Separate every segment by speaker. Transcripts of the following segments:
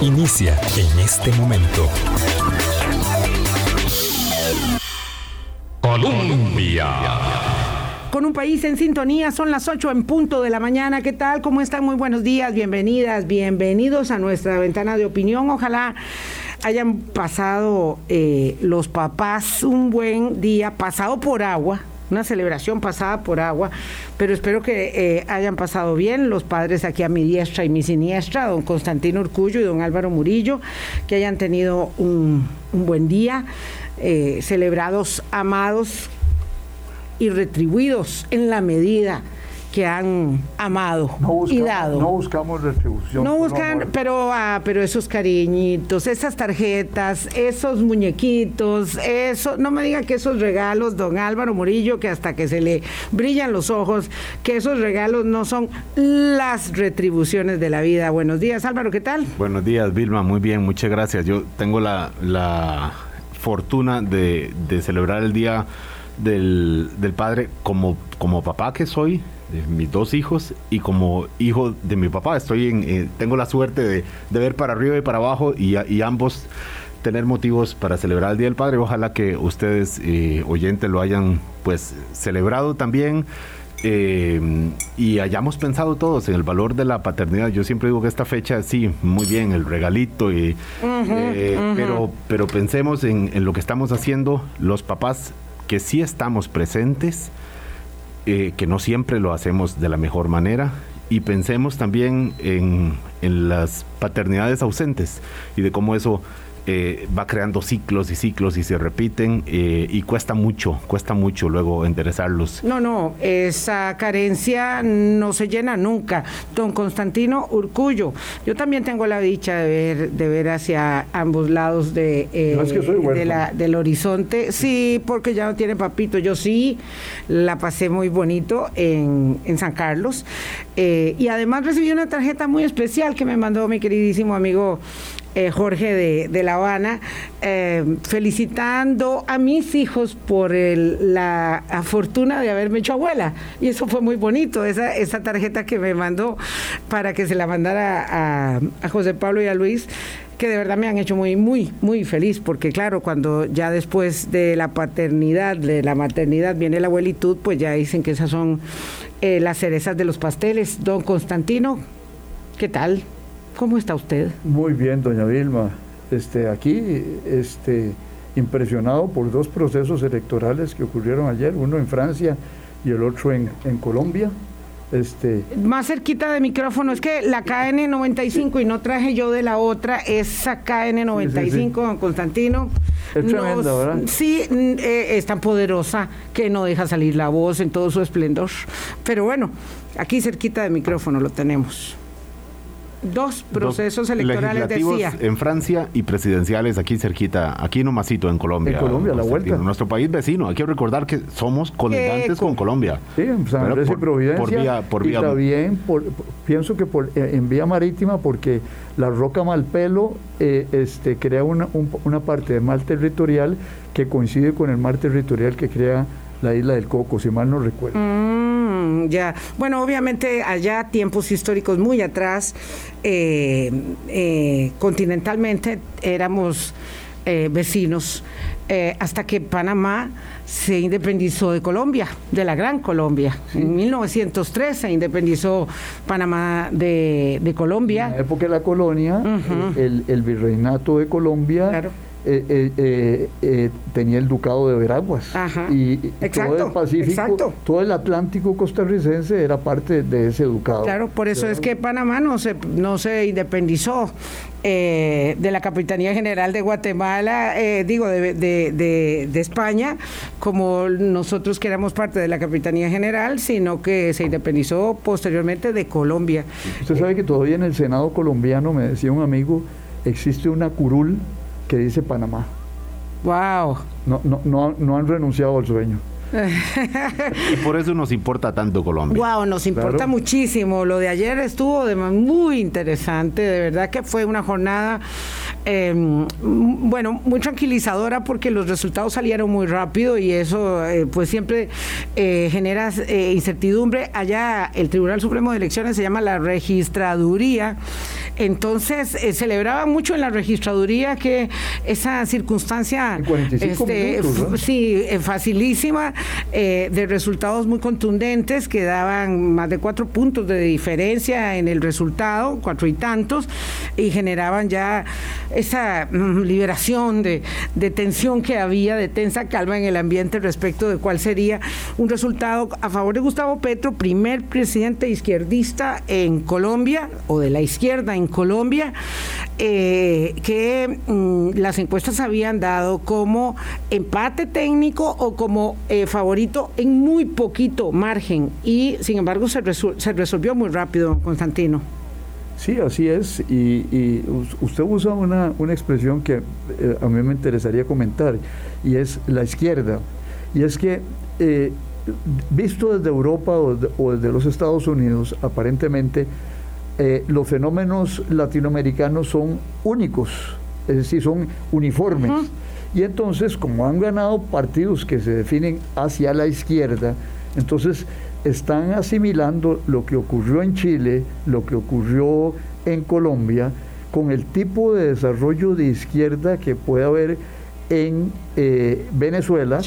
Speaker 1: Inicia en este momento. Colombia.
Speaker 2: Con un país en sintonía, son las 8 en punto de la mañana. ¿Qué tal? ¿Cómo están? Muy buenos días, bienvenidas, bienvenidos a nuestra ventana de opinión. Ojalá hayan pasado eh, los papás un buen día, pasado por agua, una celebración pasada por agua, pero espero que eh, hayan pasado bien los padres aquí a mi diestra y mi siniestra, don Constantino Urcullo y don Álvaro Murillo, que hayan tenido un, buen día, eh, celebrados, amados y retribuidos en la medida que han amado y dado.
Speaker 3: No buscamos retribución.
Speaker 2: No buscan, pero, ah, pero esos cariñitos, esas tarjetas, esos muñequitos, eso, no me diga que esos regalos, don Álvaro Murillo, que hasta que se le brillan los ojos, que esos regalos no son las retribuciones de la vida. Buenos días, Álvaro, ¿qué tal?
Speaker 4: Buenos días, Vilma, muy bien, muchas gracias. Yo tengo la, la fortuna de, de celebrar el día del, del padre como, como papá que soy, de mis dos hijos y como hijo de mi papá. Estoy en, eh, tengo la suerte de, ver para arriba y para abajo y, y, ambos tener motivos para celebrar el Día del Padre. Ojalá que ustedes, eh, oyentes, lo hayan pues celebrado también. Eh, y hayamos pensado todos en el valor de la paternidad. Yo siempre digo que esta fecha, sí, muy bien, el regalito, y, Pero, pero pensemos en, en, lo que estamos haciendo los papás, que sí estamos presentes, eh, que no siempre lo hacemos de la mejor manera. Y pensemos también en, en las paternidades ausentes y de cómo eso eh, va creando ciclos y ciclos y se repiten eh, y cuesta mucho, cuesta mucho luego enderezarlos.
Speaker 2: No, no, esa carencia no se llena nunca. Don Constantino Urcullo, yo también tengo la dicha de ver, de ver hacia ambos lados de, eh, la, del horizonte. Sí, porque ya no tiene papito. Yo sí la pasé muy bonito en, en San Carlos y además recibí una tarjeta muy especial que me mandó mi queridísimo amigo eh, Jorge de, La Habana, eh, felicitando a mis hijos por la fortuna de haberme hecho abuela. Y eso fue muy bonito, esa, esa tarjeta que me mandó para que se la mandara a, José Pablo y a Luis que de verdad me han hecho muy, muy, muy feliz, porque claro, cuando ya después de la paternidad, de la maternidad, viene la abuelitud, pues ya dicen que esas son eh, las cerezas de los pasteles. Don Constantino, ¿qué tal? ¿Cómo está usted?
Speaker 3: Muy bien, doña Vilma. Este, aquí, este, impresionado por dos procesos electorales que ocurrieron ayer, uno en Francia y el otro en, Colombia. Este,
Speaker 2: Más cerquita de micrófono, es que la KN95 y no traje yo de la otra, esa KN95, don Constantino.
Speaker 3: Es tremenda, ¿verdad?
Speaker 2: Sí, eh, es tan poderosa que no deja salir la voz en todo su esplendor. Pero bueno, aquí cerquita de micrófono lo tenemos dos procesos electorales decía.
Speaker 4: en Francia y presidenciales aquí cerquita, aquí nomasito en Colombia.
Speaker 3: En Colombia, la vuelta.
Speaker 4: En nuestro país vecino. Hay que recordar que somos colindantes con Colombia.
Speaker 3: Sí, en San Andrés por, y Providencia. Por vía, por vía, y también pienso que por, eh, en vía marítima porque la roca Malpelo eh, este, crea una, una parte de mar territorial que coincide con el mar territorial que crea la isla del Coco, si mal no recuerdo.
Speaker 2: Mm, ya, bueno, obviamente allá, tiempos históricos muy atrás, eh, eh, continentalmente éramos eh, vecinos, hasta que Panamá se independizó de Colombia, de la Gran Colombia. En 1903 se independizó Panamá de, Colombia.
Speaker 3: En la época de la colonia, el, el, virreinato de Colombia. Claro eh, eh, eh, tenía el ducado de Veraguas. Y, todo el Pacífico, todo el Atlántico costarricense era parte de ese ducado.
Speaker 2: Claro, por eso es que Panamá no se, no se independizó de la Capitanía General de Guatemala, digo, de, de, de, España, como nosotros que éramos parte de la Capitanía General, sino que se independizó posteriormente de Colombia.
Speaker 3: Usted sabe que todavía en el Senado colombiano, me decía un amigo, existe una curul que dice Panamá.
Speaker 2: Wow.
Speaker 3: No, no, no, no han renunciado al sueño.
Speaker 4: y por eso nos importa tanto Colombia.
Speaker 2: Wow, nos importa muchísimo. Lo de ayer estuvo de muy interesante, de verdad que fue una jornada, em, bueno, muy tranquilizadora porque los resultados salieron muy rápido y eso eh, pues siempre eh, genera eh, incertidumbre. Allá el Tribunal Supremo de Elecciones se llama la registraduría Entonces, celebraba mucho en la registraduría que esa circunstancia, este, sí, eh, facilísima, de resultados muy contundentes que daban más de cuatro puntos de diferencia en el resultado, cuatro y tantos, y generaban ya esa mm, liberación de, tensión que había, de tensa calma en el ambiente respecto de cuál sería un resultado a favor de Gustavo Petro, primer presidente izquierdista en Colombia, o de la izquierda en Colombia, eh, que mm, las encuestas habían dado como empate técnico o como eh, favorito en muy poquito margen. Y sin embargo se, se resolvió muy rápido, Constantino.
Speaker 3: Sí, así es. Y, usted usa una, expresión que eh, a mí me interesaría comentar, y es la izquierda. Y es que, visto desde Europa o desde los Estados Unidos, aparentemente, eh, los fenómenos latinoamericanos son únicos, es decir, son uniformes. Y entonces, como han ganado partidos que se definen hacia la izquierda, entonces están asimilando lo que ocurrió en Chile, lo que ocurrió en Colombia, con el tipo de desarrollo de izquierda que puede haber en eh, Venezuela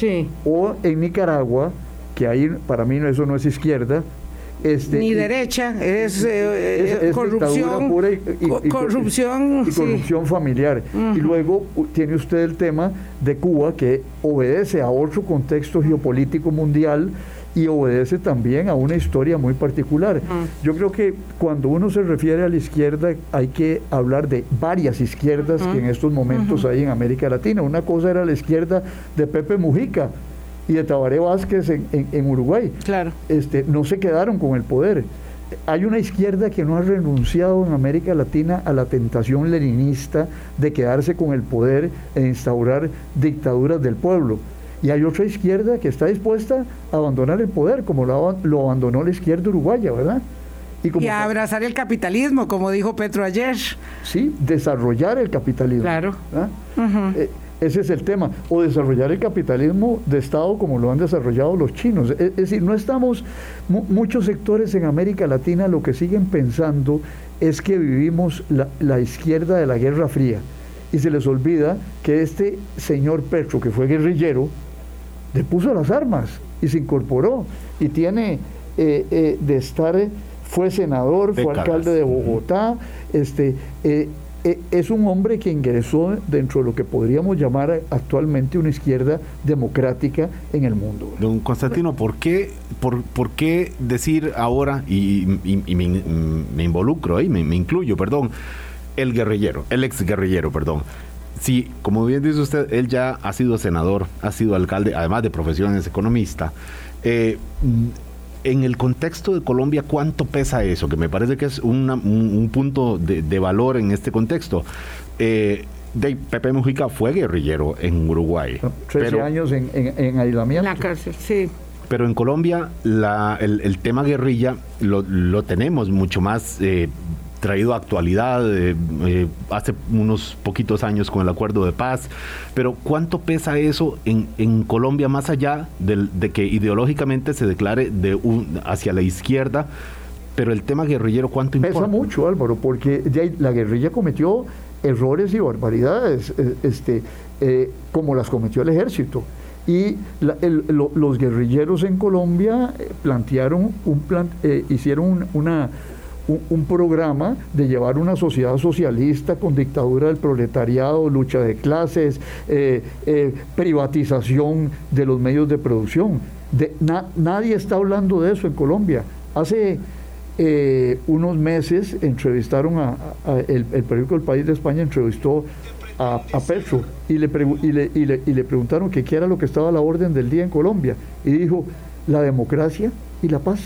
Speaker 3: o en Nicaragua, que ahí para mí eso no es izquierda,
Speaker 2: este, Ni derecha, es, eh, corrupción,
Speaker 3: y, corrupción, familiar. Y luego tiene usted el tema de Cuba que obedece a otro contexto geopolítico mundial y obedece también a una historia muy particular. Yo creo que cuando uno se refiere a la izquierda hay que hablar de varias izquierdas que en estos momentos hay en América Latina. Una cosa era la izquierda de Pepe Mujica, y de Tabaré Vázquez en, Uruguay.
Speaker 2: Claro.
Speaker 3: Este, no se quedaron con el poder. Hay una izquierda que no ha renunciado en América Latina a la tentación leninista de quedarse con el poder e instaurar dictaduras del pueblo. Y hay otra izquierda que está dispuesta a abandonar el poder, como lo, lo abandonó la izquierda uruguaya, ¿verdad?
Speaker 2: Y, a abrazar el capitalismo, como dijo Petro ayer.
Speaker 3: Sí, desarrollar el capitalismo.
Speaker 2: Claro.
Speaker 3: Ese es el tema. O desarrollar el capitalismo de Estado como lo han desarrollado los chinos. Es, decir, no estamos, muchos sectores en América Latina lo que siguen pensando es que vivimos la, izquierda de la Guerra Fría. Y se les olvida que este señor Petro, que fue guerrillero, le puso las armas y se incorporó. Y tiene eh, eh, de estar, fue senador, fue alcalde de Bogotá, este, eh, es un hombre que ingresó dentro de lo que podríamos llamar actualmente una izquierda democrática en el mundo.
Speaker 4: Don Constantino, ¿por qué, por, por qué decir ahora, y, me, involucro ahí, me, incluyo, perdón, el guerrillero, el ex guerrillero, perdón? Sí, como bien dice usted, él ya ha sido senador, ha sido alcalde, además de profesiones economista. Eh, en el contexto de Colombia, ¿cuánto pesa eso? Que me parece que es un, punto de, valor en este contexto. Eh, de Pepe Mujica fue guerrillero en Uruguay.
Speaker 3: 13 años en, en, aislamiento.
Speaker 2: En la cárcel, sí.
Speaker 4: Pero en Colombia el, tema guerrilla lo, lo tenemos mucho más eh, traído a actualidad eh, eh, hace unos poquitos años con el acuerdo de paz, pero ¿cuánto pesa eso en, en Colombia más allá de, que ideológicamente se declare de un, hacia la izquierda? Pero el tema guerrillero, ¿cuánto
Speaker 3: importa? Pesa mucho, Álvaro, porque la guerrilla cometió errores y barbaridades, eh, este, como las cometió el ejército. Y los guerrilleros en Colombia plantearon un plan, hicieron una un, programa de llevar una sociedad socialista con dictadura del proletariado, lucha de clases, eh, eh, privatización de los medios de producción. Nadie está hablando de eso en Colombia. Hace eh, unos meses entrevistaron a, el, periódico El País de España entrevistó a, a Petro y le, y, le, y, le, y le preguntaron que qué era lo que estaba a la orden del día en Colombia y dijo la democracia y la paz.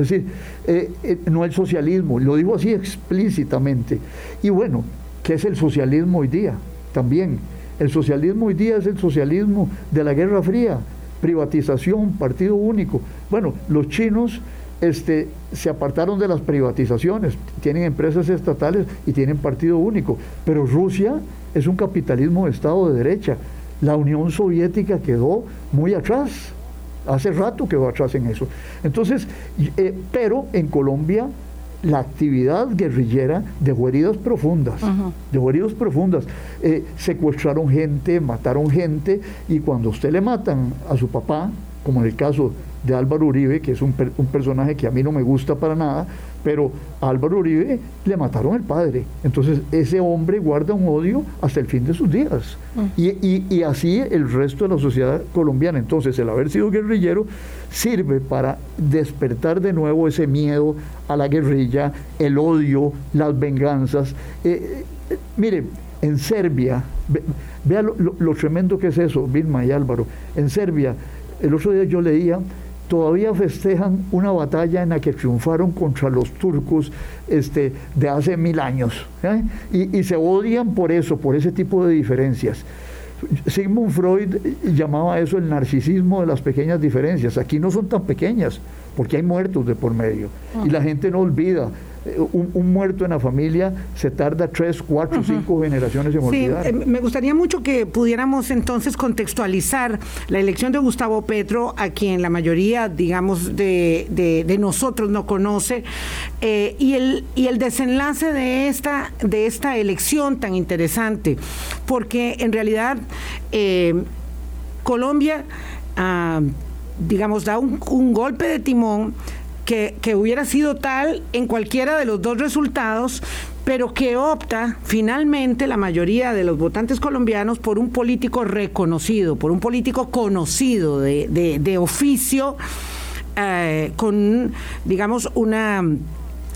Speaker 3: Es decir, eh, eh, no el socialismo, lo digo así explícitamente. Y bueno, ¿qué es el socialismo hoy día? También, el socialismo hoy día es el socialismo de la Guerra Fría, privatización, partido único. Bueno, los chinos este, se apartaron de las privatizaciones, tienen empresas estatales y tienen partido único, pero Rusia es un capitalismo de Estado de derecha. La Unión Soviética quedó muy atrás. Hace rato que va atrás en eso. Entonces, eh, pero en Colombia la actividad guerrillera dejó heridas profundas, dejó heridas profundas. Eh, secuestraron gente, mataron gente, y cuando usted le matan a su papá, como en el caso de Álvaro Uribe, que es un, un personaje que a mí no me gusta para nada, pero a Álvaro Uribe le mataron el padre. Entonces ese hombre guarda un odio hasta el fin de sus días. Mm. Y, y, así el resto de la sociedad colombiana. Entonces el haber sido guerrillero sirve para despertar de nuevo ese miedo a la guerrilla, el odio, las venganzas. Eh, eh, mire, en Serbia, vea lo, lo, tremendo que es eso, Vilma y Álvaro. En Serbia, el otro día yo leía todavía festejan una batalla en la que triunfaron contra los turcos este, de hace mil años. ¿eh? Y, y se odian por eso, por ese tipo de diferencias. Sigmund Freud llamaba eso el narcisismo de las pequeñas diferencias. Aquí no son tan pequeñas, porque hay muertos de por medio. Y la gente no olvida eh, un, muerto en la familia se tarda tres, cuatro, cinco generaciones en sí,
Speaker 2: eh, me gustaría mucho que pudiéramos entonces contextualizar la elección de Gustavo Petro, a quien la mayoría, digamos, de, nosotros no conoce, eh, y, el, y el desenlace de esta, de esta elección tan interesante, porque en realidad Colombia, ah, digamos, da un, un golpe de timón que, hubiera sido tal en cualquiera de los dos resultados, pero que opta finalmente la mayoría de los votantes colombianos por un político reconocido, por un político conocido de, oficio, eh, con, digamos, una,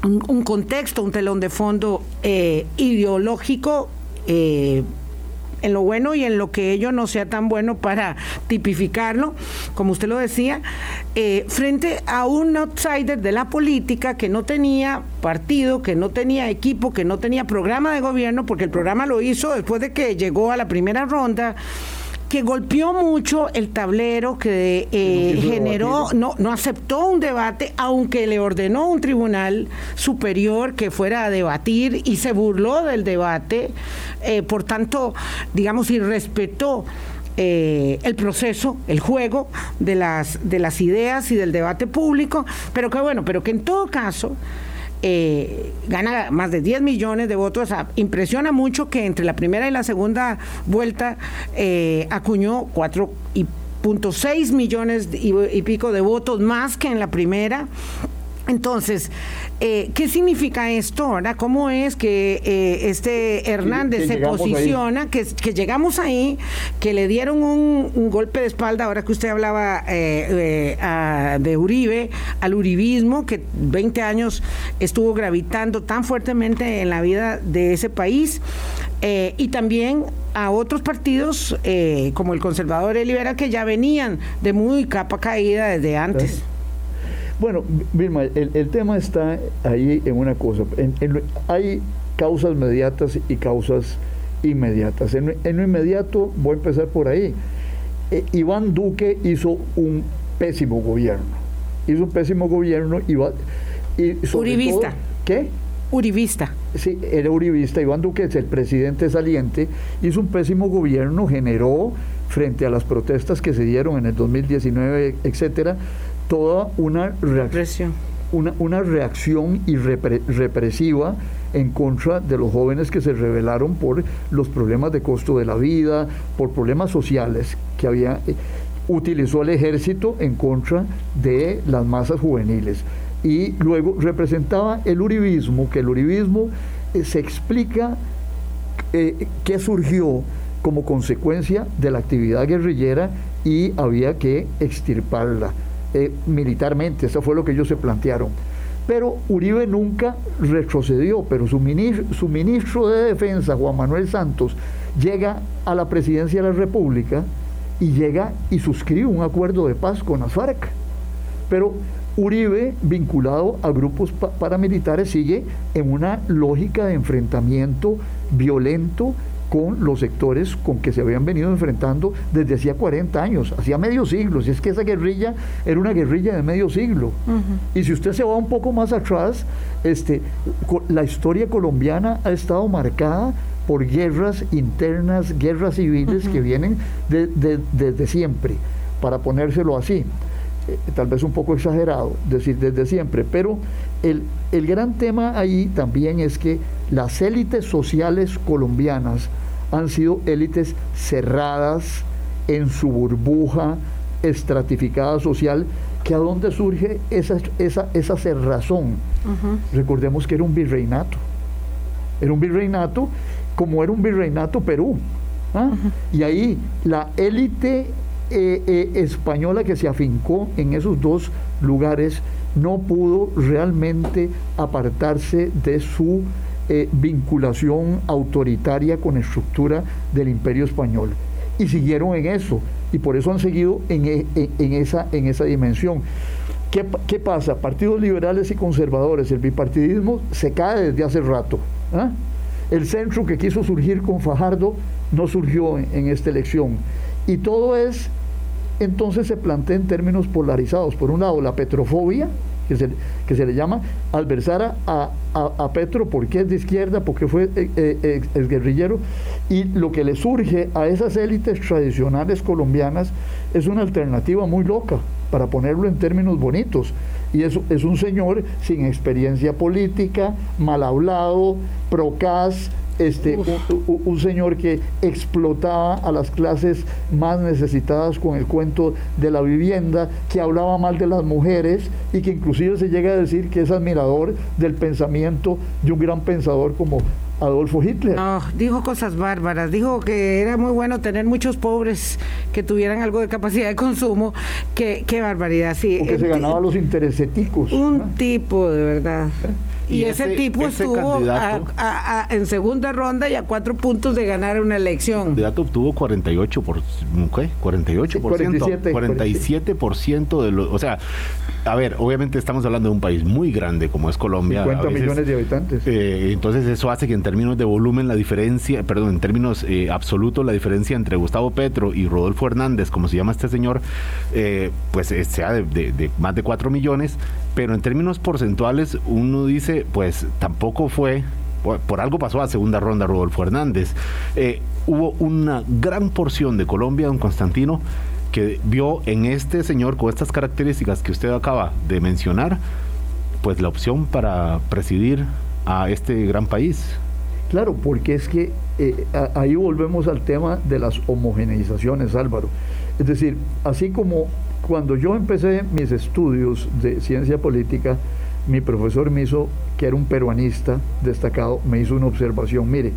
Speaker 2: un, contexto, un telón de fondo eh, ideológico. Eh, en lo bueno y en lo que ello no sea tan bueno para tipificarlo, como usted lo decía, eh, frente a un outsider de la política que no tenía partido, que no tenía equipo, que no tenía programa de gobierno, porque el programa lo hizo después de que llegó a la primera ronda que golpeó mucho el tablero, que eh, generó, no, no aceptó un debate, aunque le ordenó un tribunal superior que fuera a debatir y se burló del debate, eh, por tanto, digamos, y respetó eh, el proceso, el juego de las, de las ideas y del debate público, pero que bueno, pero que en todo caso eh, gana más de 10 millones de votos. impresiona mucho que entre la primera y la segunda vuelta eh, acuñó 4.6 millones y pico de votos más que en la primera. Entonces, eh, ¿qué significa esto? ahora? ¿Cómo es que eh, este Hernández se posiciona, que, llegamos ahí, que le dieron un, golpe de espalda, ahora que usted hablaba eh, de Uribe, al uribismo, que 20 años estuvo gravitando tan fuertemente en la vida de ese país, y también a otros partidos como el conservador y liberal que ya venían de muy capa caída desde antes?
Speaker 3: Bueno, Vilma, el, tema está ahí en una cosa. hay causas mediatas y causas inmediatas. En, lo inmediato, voy a empezar por ahí. Eh, Iván Duque hizo un pésimo gobierno. Hizo un pésimo gobierno. y
Speaker 2: Uribista.
Speaker 3: ¿Qué?
Speaker 2: Uribista.
Speaker 3: Sí, era uribista. Iván Duque es el presidente saliente. Hizo un pésimo gobierno, generó frente a las protestas que se dieron en el 2019, etcétera, toda una reacción. Una, una, reacción represiva en contra de los jóvenes que se rebelaron por los problemas de costo de la vida, por problemas sociales que había. Eh, utilizó el ejército en contra de las masas juveniles. Y luego representaba el uribismo, que el uribismo eh, se explica eh, que surgió como consecuencia de la actividad guerrillera y había que extirparla. Eh, militarmente, eso fue lo que ellos se plantearon. Pero Uribe nunca retrocedió, pero su ministro, su ministro de Defensa, Juan Manuel Santos, llega a la presidencia de la República y llega y suscribe un acuerdo de paz con las. Pero Uribe, vinculado a grupos paramilitares, sigue en una lógica de enfrentamiento violento con los sectores con que se habían venido enfrentando desde hacía 40 años, hacía medio siglo. Si es que esa guerrilla era una guerrilla de medio siglo. Y si usted se va un poco más atrás, este, la historia colombiana ha estado marcada por guerras internas, guerras civiles que vienen desde siempre, para ponérselo así. Eh, tal vez un poco exagerado, decir desde siempre, pero el, el gran tema ahí también es que las élites sociales colombias han sido élites cerradas en su burbuja estratificada social, que a dónde surge esa, esa, esa cerrazón. Recordemos que era un virreinato. Era un virreinato como era un virreinato Perú. ¿ah? Y ahí la élite eh, eh, española que se afincó en esos dos lugares no pudo realmente apartarse de su eh, vinculación autoritaria con estructura del imperio español. Y siguieron en eso, y por eso han seguido en, e, esa, en esa dimensión. ¿Qué, ¿Qué, pasa? Partidos liberales y conservadores, el bipartidismo se cae desde hace rato. ¿ah? El centro que quiso surgir con Fajardo no surgió en, esta elección. Y todo es, entonces se plantea en términos polarizados. Por un lado, la petrofobia, que se, que se le llama adversar a, a, Petro porque es de izquierda, porque fue eh, eh, eh guerrillero, y lo que le surge a esas élites tradicionales colombianas es una alternativa muy loca, para ponerlo en términos bonitos. Y es, es un señor sin experiencia política, mal hablado, procas, este, un, señor que explotaba a las clases más necesitadas con el cuento de la vivienda, que hablaba mal de las mujeres y que inclusive se llega a decir que es admirador del pensamiento de un gran pensador como Adolfo Hitler.
Speaker 2: No, dijo cosas bárbaras, dijo que era muy bueno tener muchos pobres que tuvieran algo de capacidad de consumo, qué, qué barbaridad, sí.
Speaker 3: Porque se ganaba los intereseticos.
Speaker 2: Un tipo, de verdad. ¿Eh? Y, ese, tipo estuvo en segunda ronda y a cuatro puntos de ganar una elección. El
Speaker 4: candidato obtuvo 48 por ¿qué? 48 47, 47 de los, o sea, a ver, obviamente estamos hablando de un país muy grande como es Colombia.
Speaker 3: 50 millones de habitantes.
Speaker 4: Eh, entonces eso hace que en términos de volumen la diferencia, perdón, en términos eh, absolutos la diferencia entre Gustavo Petro y Rodolfo Hernández, como se llama este señor, eh, pues sea de, de más de 4 millones, pero en términos porcentuales uno dice, pues tampoco fue, por algo pasó a segunda ronda Rodolfo Hernández. Eh, hubo una gran porción de Colombia, don Constantino, que vio en este señor con estas características que usted acaba de mencionar, pues la opción para presidir a este gran país.
Speaker 3: Claro, porque es que eh, ahí volvemos al tema de las homogeneizaciones, Álvaro. Es decir, así como cuando yo empecé mis estudios de ciencia política, mi profesor me hizo, que era un peruanista destacado, me hizo una observación, mire,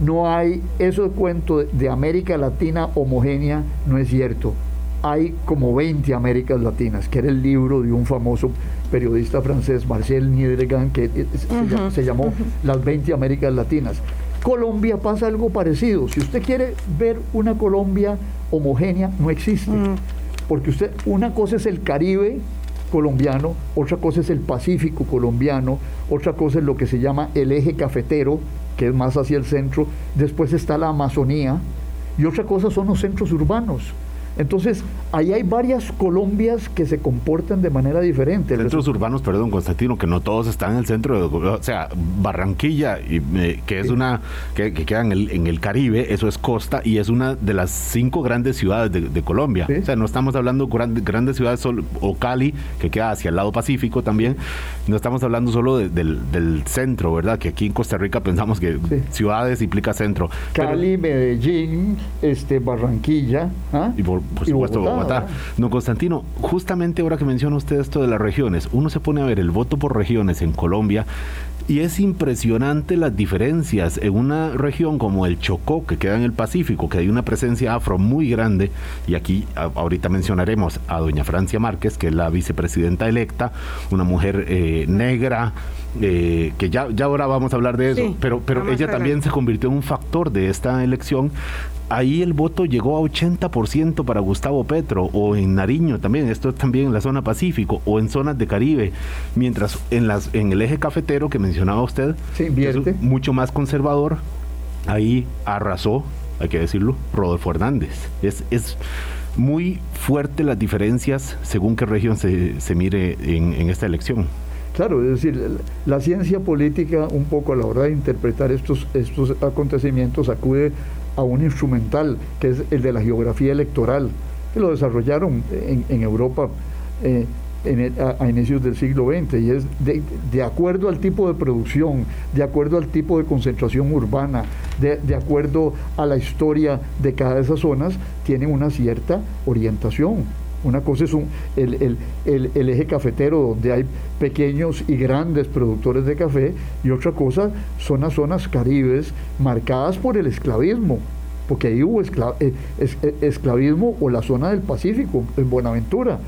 Speaker 3: no hay, eso de cuento de América Latina homogénea no es cierto. Hay como 20 Américas Latinas, que era el libro de un famoso periodista francés, Marcel Niedergan, que se, llamó Las 20 Américas Latinas. Colombia pasa algo parecido. Si usted quiere ver una Colombia homogénea, no existe porque usted, una cosa es el Caribe colombiano, otra cosa es el Pacífico colombiano, otra cosa es lo que se llama el eje cafetero, que es más hacia el centro, después está la Amazonía, y otra cosa son los centros urbanos. Entonces, ahí hay varias Colombias que se comportan de manera diferente.
Speaker 4: Centros urbanos, perdón, Constantino, que no todos están en el centro, de, o sea, Barranquilla, y, eh, que es una, que, queda en el, en el, Caribe, eso es costa, y es una de las cinco grandes ciudades de, Colombia. O sea, no estamos hablando de grandes ciudades, o Cali, que queda hacia el lado Pacífico también, no estamos hablando solo del, centro, ¿verdad? Que aquí en Costa Rica pensamos que ciudades implica centro.
Speaker 3: Cali, Medellín, este, Barranquilla,
Speaker 4: ¿ah? y por supuesto Bogotá. No, Constantino, justamente ahora que menciona usted esto de las regiones, uno se pone a ver el voto por regiones en Colombia y es impresionante las diferencias en una región como el Chocó, que queda en el Pacífico, que hay una presencia afro muy grande, y aquí ahorita mencionaremos a doña Francia Márquez, que es la vicepresidenta electa, una mujer eh, negra, eh, que ya, ya ahora vamos a hablar de eso, pero, pero ella también se convirtió en un factor de esta elección ahí el voto llegó a 80% para Gustavo Petro, o en Nariño también, esto es también en la zona Pacífico, o en zonas de Caribe, mientras en, las, en el eje cafetero que mencionaba usted, es mucho más conservador, ahí arrasó, hay que decirlo, Rodolfo Hernández. Es, es muy fuerte las diferencias según qué región se, se mire en, en esta elección.
Speaker 3: Claro, es decir, la ciencia política un poco a la hora de interpretar estos, estos acontecimientos acude a un instrumental que es el de la geografía electoral, que lo desarrollaron en, Europa eh, a, inicios del siglo XX y es de, acuerdo al tipo de producción, de acuerdo al tipo de concentración urbana, de, acuerdo a la historia de cada de esas zonas, tienen una cierta orientación. Una cosa es un, el, el, eje cafetero donde hay pequeños y grandes productores de café y otra cosa son las zonas caribes marcadas por el esclavismo, porque ahí hubo eh, eh, esclavismo o la zona del Pacífico, en Buenaventura.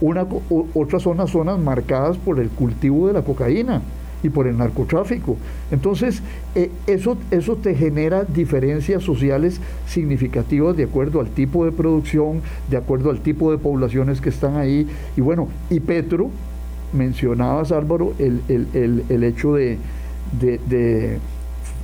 Speaker 3: Una, otras son las zonas marcadas por el cultivo de la cocaína y por el narcotráfico. Entonces, eh, eso, eso te genera diferencias sociales significativas de acuerdo al tipo de producción, de acuerdo al tipo de poblaciones que están ahí. Y bueno, y Petro, mencionabas Álvaro, el, el, hecho de, de,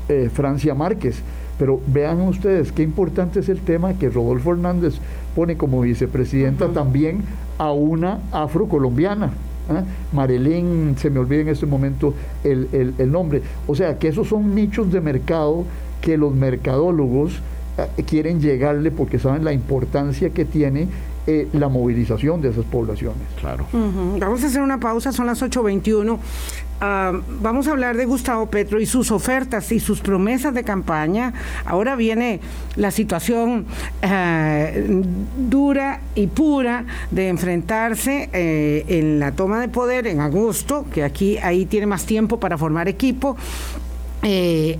Speaker 3: eh, Francia Márquez. Pero vean ustedes qué importante es el tema que Rodolfo Hernández pone como vicepresidenta también a una afrocolombiana. ¿Eh? Marilyn, se me olvida en este momento el, nombre. O sea, que esos son nichos de mercado que los mercadólogos eh, quieren llegarle porque saben la importancia que tiene eh, la movilización de esas poblaciones.
Speaker 2: Claro. Vamos a hacer una pausa, son las 8.21. Ah, vamos a hablar de Gustavo Petro y sus ofertas y sus promesas de campaña. Ahora viene la situación eh, dura y pura de enfrentarse eh, en la toma de poder en agosto, que aquí ahí tiene más tiempo para formar equipo.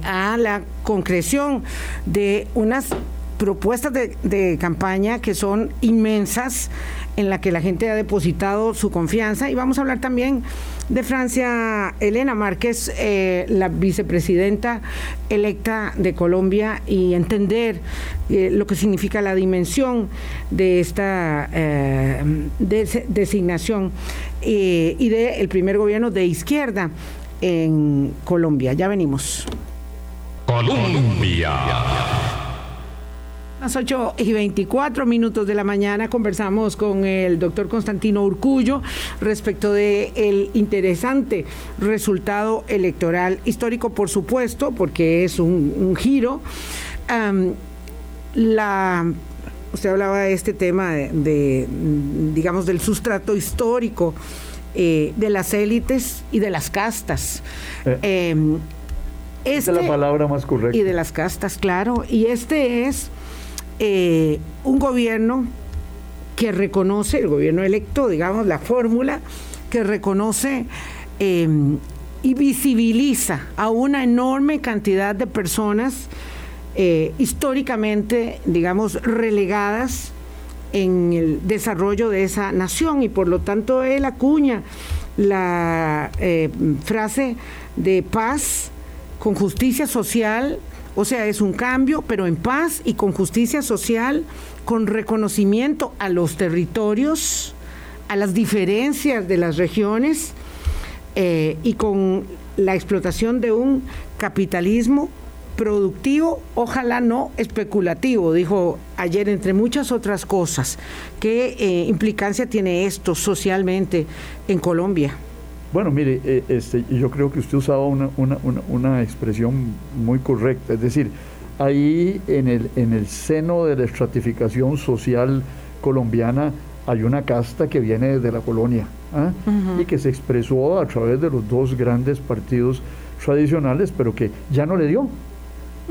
Speaker 2: a la concreción de unas propuestas de, campaña que son inmensas, en la que la gente ha depositado su confianza. Y vamos a hablar también de Francia, Elena Márquez, eh, la vicepresidenta electa de Colombia, y entender eh, lo que significa la dimensión de esta eh, designación y del primer gobierno de izquierda en Colombia. Ya venimos.
Speaker 1: Colombia.
Speaker 2: Las 8 y 24 minutos de la mañana conversamos con el doctor Constantino Urcullo respecto de el interesante resultado electoral histórico, por supuesto, porque es un, giro. la usted hablaba de este tema de, digamos, del sustrato histórico eh, de las élites y de las castas.
Speaker 3: Eh, em, es la este palabra más correcta.
Speaker 2: Y de las castas, claro. Y este es eh, un gobierno que reconoce, el gobierno electo, digamos, la fórmula, que reconoce em, y visibiliza a una enorme cantidad de personas eh, históricamente, digamos, relegadas en el desarrollo de esa nación. Y por lo tanto él acuña la eh, frase de paz con justicia social o sea, es un cambio, pero en paz y con justicia social, con reconocimiento a los territorios, a las diferencias de las regiones eh, y con la explotación de un capitalismo productivo, ojalá no especulativo, dijo ayer, entre muchas otras cosas. ¿Qué eh, implicancia tiene esto socialmente en Colombia?
Speaker 3: Bueno, mire, eh, este, yo creo que usted usaba una, una, una, expresión muy correcta, es decir, ahí en el, en el seno de la estratificación social colombiana hay una casta que viene desde la colonia ¿ah? y que se expresó a través de los dos grandes partidos tradicionales, pero que ya no le dio,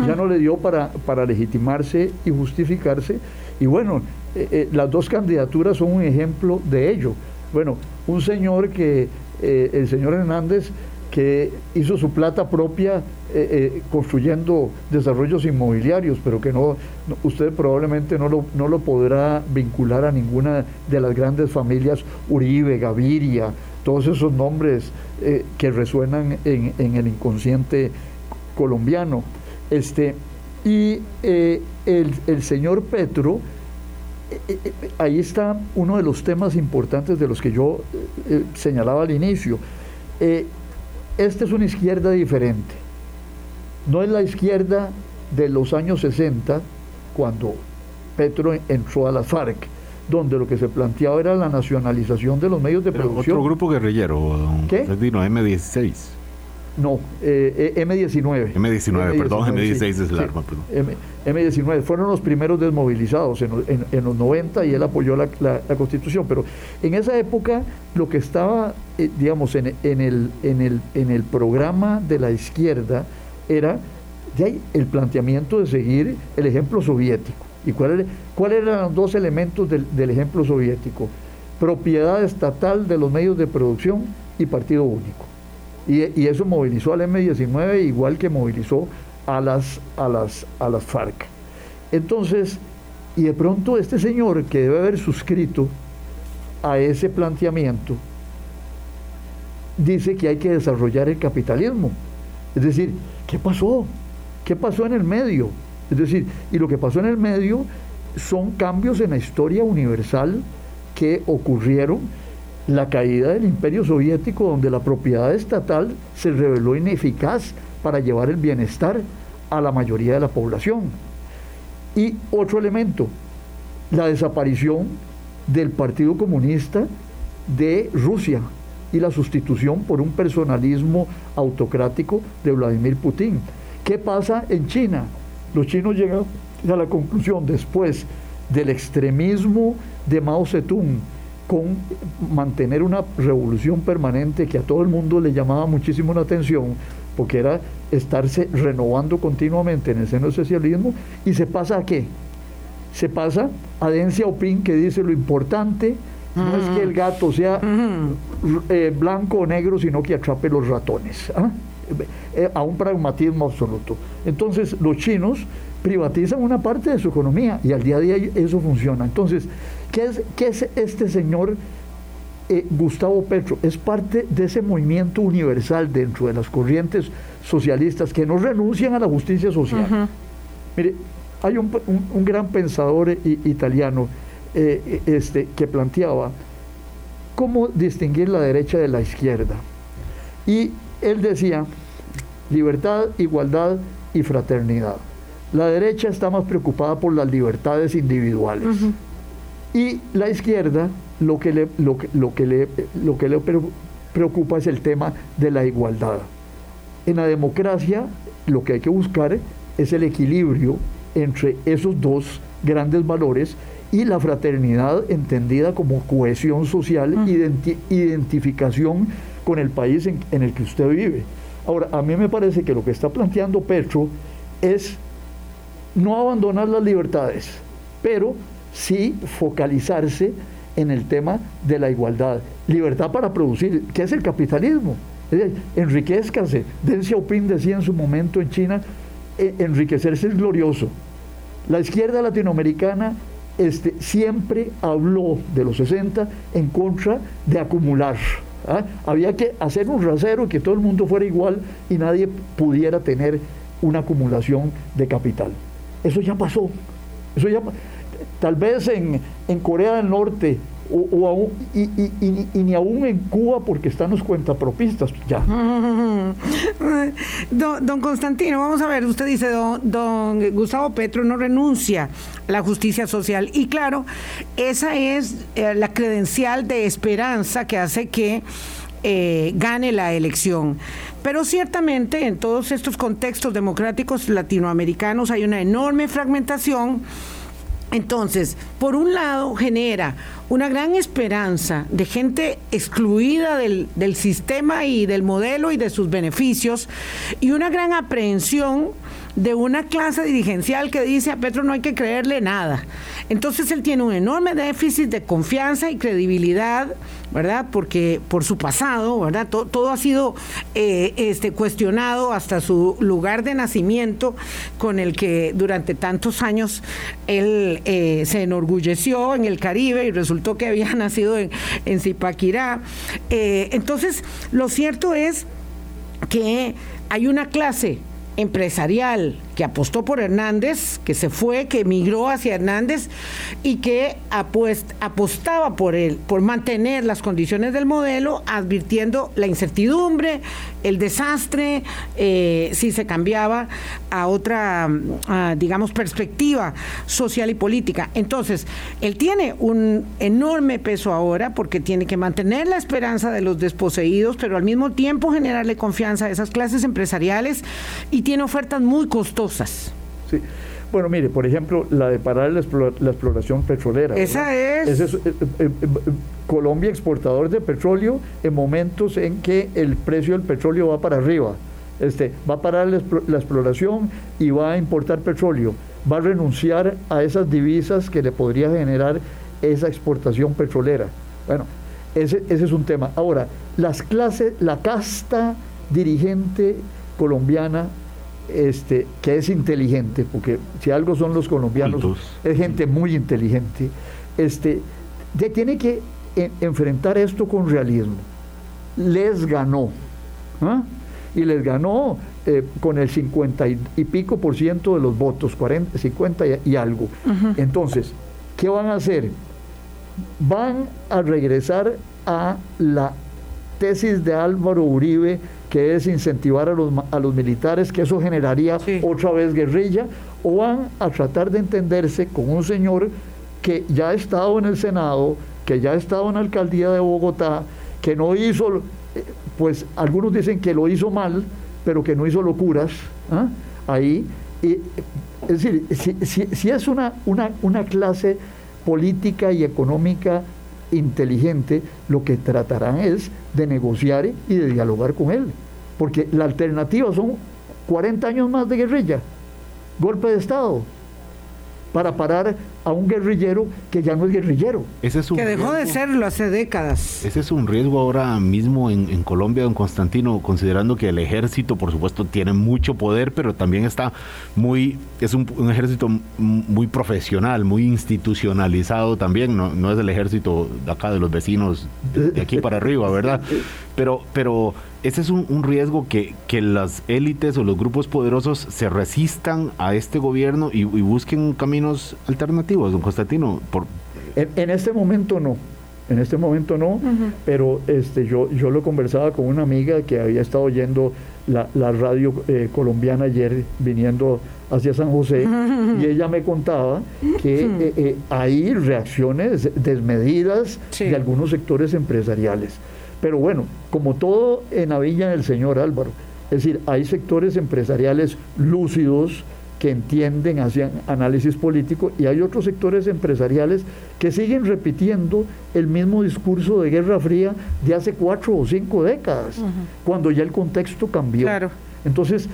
Speaker 3: ya no le dio para, para legitimarse y justificarse. Y bueno, eh, eh, las dos candidaturas son un ejemplo de ello. Bueno, un señor que eh, el señor Hernández que hizo su plata propia eh, eh, construyendo desarrollos inmobiliarios, pero que no, usted probablemente no lo, no lo podrá vincular a ninguna de las grandes familias Uribe, Gaviria, todos esos nombres que resuenan en, en, el inconsciente colombiano. Este, y el, el señor Petro, ahí está uno de los temas importantes de los que yo eh, señalaba al inicio. Eh, esta es una izquierda diferente. No es la izquierda de los años 60, cuando Petro entró a la FARC, donde lo que se planteaba era la nacionalización de los medios de producción.
Speaker 4: Otro grupo guerrillero, ¿Qué? M16.
Speaker 3: No, eh, M19.
Speaker 4: M19. perdón, M16 es el arma,
Speaker 3: M, 19 fueron los primeros desmovilizados en, los 90 y él apoyó la, constitución, pero en esa época lo que estaba, eh, digamos, en, el, en, el, en el programa de la izquierda era el planteamiento de seguir el ejemplo soviético. ¿Y cuáles cuál eran los dos elementos del, del ejemplo soviético? Propiedad estatal de los medios de producción y partido único. Y, eso movilizó al M-19 igual que movilizó a las, a, las, a las FARC. Entonces, y de pronto este señor que debe haber suscrito a ese planteamiento, dice que hay que desarrollar el capitalismo. Es decir, ¿qué pasó? ¿Qué pasó en el medio? Es decir, y lo que pasó en el medio son cambios en la historia universal que ocurrieron la caída del imperio soviético donde la propiedad estatal se reveló ineficaz para llevar el bienestar a la mayoría de la población. Y otro elemento, la desaparición del Partido Comunista de Rusia y la sustitución por un personalismo autocrático de Vladimir Putin. ¿Qué pasa en China? Los chinos llegan a la conclusión después del extremismo de Mao Zedong, con mantener una revolución permanente que a todo el mundo le llamaba muchísimo la atención, porque era estarse renovando continuamente en el seno del socialismo, y se pasa a qué? Se pasa a Deng Xiaoping que dice lo importante no es que el gato sea eh, blanco o negro, sino que atrape los ratones. ¿ah? Eh, a un pragmatismo absoluto. Entonces los chinos privatizan una parte de su economía y al día a día eso funciona. Entonces, ¿qué es, qué es este señor eh, Gustavo Petro? Es parte de ese movimiento universal dentro de las corrientes socialistas que no renuncian a la justicia social. Mire, hay un, gran pensador italiano eh, este, que planteaba cómo distinguir la derecha de la izquierda. Y él decía, libertad, igualdad y fraternidad. La derecha está más preocupada por las libertades individuales. Y la izquierda lo que le, lo que, le, lo que le preocupa es el tema de la igualdad. En la democracia lo que hay que buscar es el equilibrio entre esos dos grandes valores y la fraternidad entendida como cohesión social, identificación con el país en, en, el que usted vive. Ahora, a mí me parece que lo que está planteando Petro es no abandonar las libertades, pero sí focalizarse en el tema de la igualdad. Libertad para producir, ¿qué es el capitalismo? enriquezcase. Deng Xiaoping decía en su momento en China, e, enriquecerse es glorioso. La izquierda latinoamericana este, siempre habló de los 60 en contra de acumular. ¿ah? Había que hacer un rasero, que todo el mundo fuera igual y nadie pudiera tener una acumulación de capital. Eso ya pasó. Eso ya, tal vez en, Corea del Norte y, ni aún en Cuba porque están los cuentapropistas ya.
Speaker 2: Don, Constantino, vamos a ver, usted dice, don, Gustavo Petro no renuncia a la justicia social y claro, esa es eh, la credencial de esperanza que hace que eh, gane la elección. Pero ciertamente en todos estos contextos democráticos latinoamericanos hay una enorme fragmentación. Entonces, por un lado, genera una gran esperanza de gente excluida del, del, sistema y del modelo y de sus beneficios, y una gran aprehensión de una clase dirigencial que dice a Petro no hay que creerle nada. Entonces él tiene un enorme déficit de confianza y credibilidad, ¿verdad? Porque por su pasado, ¿verdad? Todo, ha sido eh, este, cuestionado hasta su lugar de nacimiento, con el que durante tantos años él eh, se enorgulleció en el Caribe y resultó que había nacido en, en Zipaquirá. Eh, entonces, lo cierto es que hay una clase empresarial que apostó por Hernández, que se fue, que emigró hacia Hernández y que apostaba por él, por mantener las condiciones del modelo, advirtiendo la incertidumbre, el desastre, eh, si se cambiaba a otra, digamos, perspectiva social y política. Entonces, él tiene un enorme peso ahora porque tiene que mantener la esperanza de los desposeídos, pero al mismo tiempo generarle confianza a esas clases empresariales y tiene ofertas muy costosas.
Speaker 3: Sí. Bueno, mire, por ejemplo, la de parar la, exploración petrolera.
Speaker 2: Esa es.
Speaker 3: Eh, eh, eh, Colombia exportador de petróleo en momentos en que el precio del petróleo va para arriba. Este, va a parar la, exploración y va a importar petróleo. Va a renunciar a esas divisas que le podría generar esa exportación petrolera. Bueno, ese, ese es un tema. Ahora, las clases, la casta dirigente colombiana este, que es inteligente, porque si algo son los colombianos, es gente muy inteligente, este, tiene que enfrentar esto con realismo. Les ganó, ¿ah? y les ganó eh, con el 50 y, pico por ciento de los votos, 40, 50 y, algo. Entonces, ¿qué van a hacer? Van a regresar a la tesis de Álvaro Uribe que es incentivar a los, a los militares, que eso generaría otra vez guerrilla, o van a tratar de entenderse con un señor que ya ha estado en el Senado, que ya ha estado en la alcaldía de Bogotá, que no hizo, pues algunos dicen que lo hizo mal, pero que no hizo locuras ¿ah? ahí. Y, es decir, si, si, es una, una, una clase política y económica inteligente, lo que tratarán es de negociar y de dialogar con él. Porque la alternativa son 40 años más de guerrilla, golpe de Estado, para parar a un guerrillero que ya no es guerrillero.
Speaker 2: Ese es que dejó de serlo hace décadas.
Speaker 4: Ese es un riesgo ahora mismo en, Colombia, don Constantino, considerando que el ejército, por supuesto, tiene mucho poder, pero también está muy, es un, ejército muy profesional, muy institucionalizado también, no, no es el ejército de acá de los vecinos de, aquí para arriba, ¿verdad? Pero, pero ese es un, riesgo que, que, las élites o los grupos poderosos se resistan a este gobierno y, busquen caminos alternativos, don Constantino. Por...
Speaker 3: En, este momento no, en este momento no, pero este, yo, yo lo conversaba con una amiga que había estado oyendo la, radio eh, colombiana ayer viniendo hacia San José y ella me contaba que eh, eh, hay reacciones desmedidas de algunos sectores empresariales. Pero bueno, como todo en la villa del señor Álvaro, es decir, hay sectores empresariales lúcidos que entienden, hacen análisis político y hay otros sectores empresariales que siguen repitiendo el mismo discurso de Guerra Fría de hace cuatro o cinco décadas, cuando ya el contexto cambió. Claro. Entonces,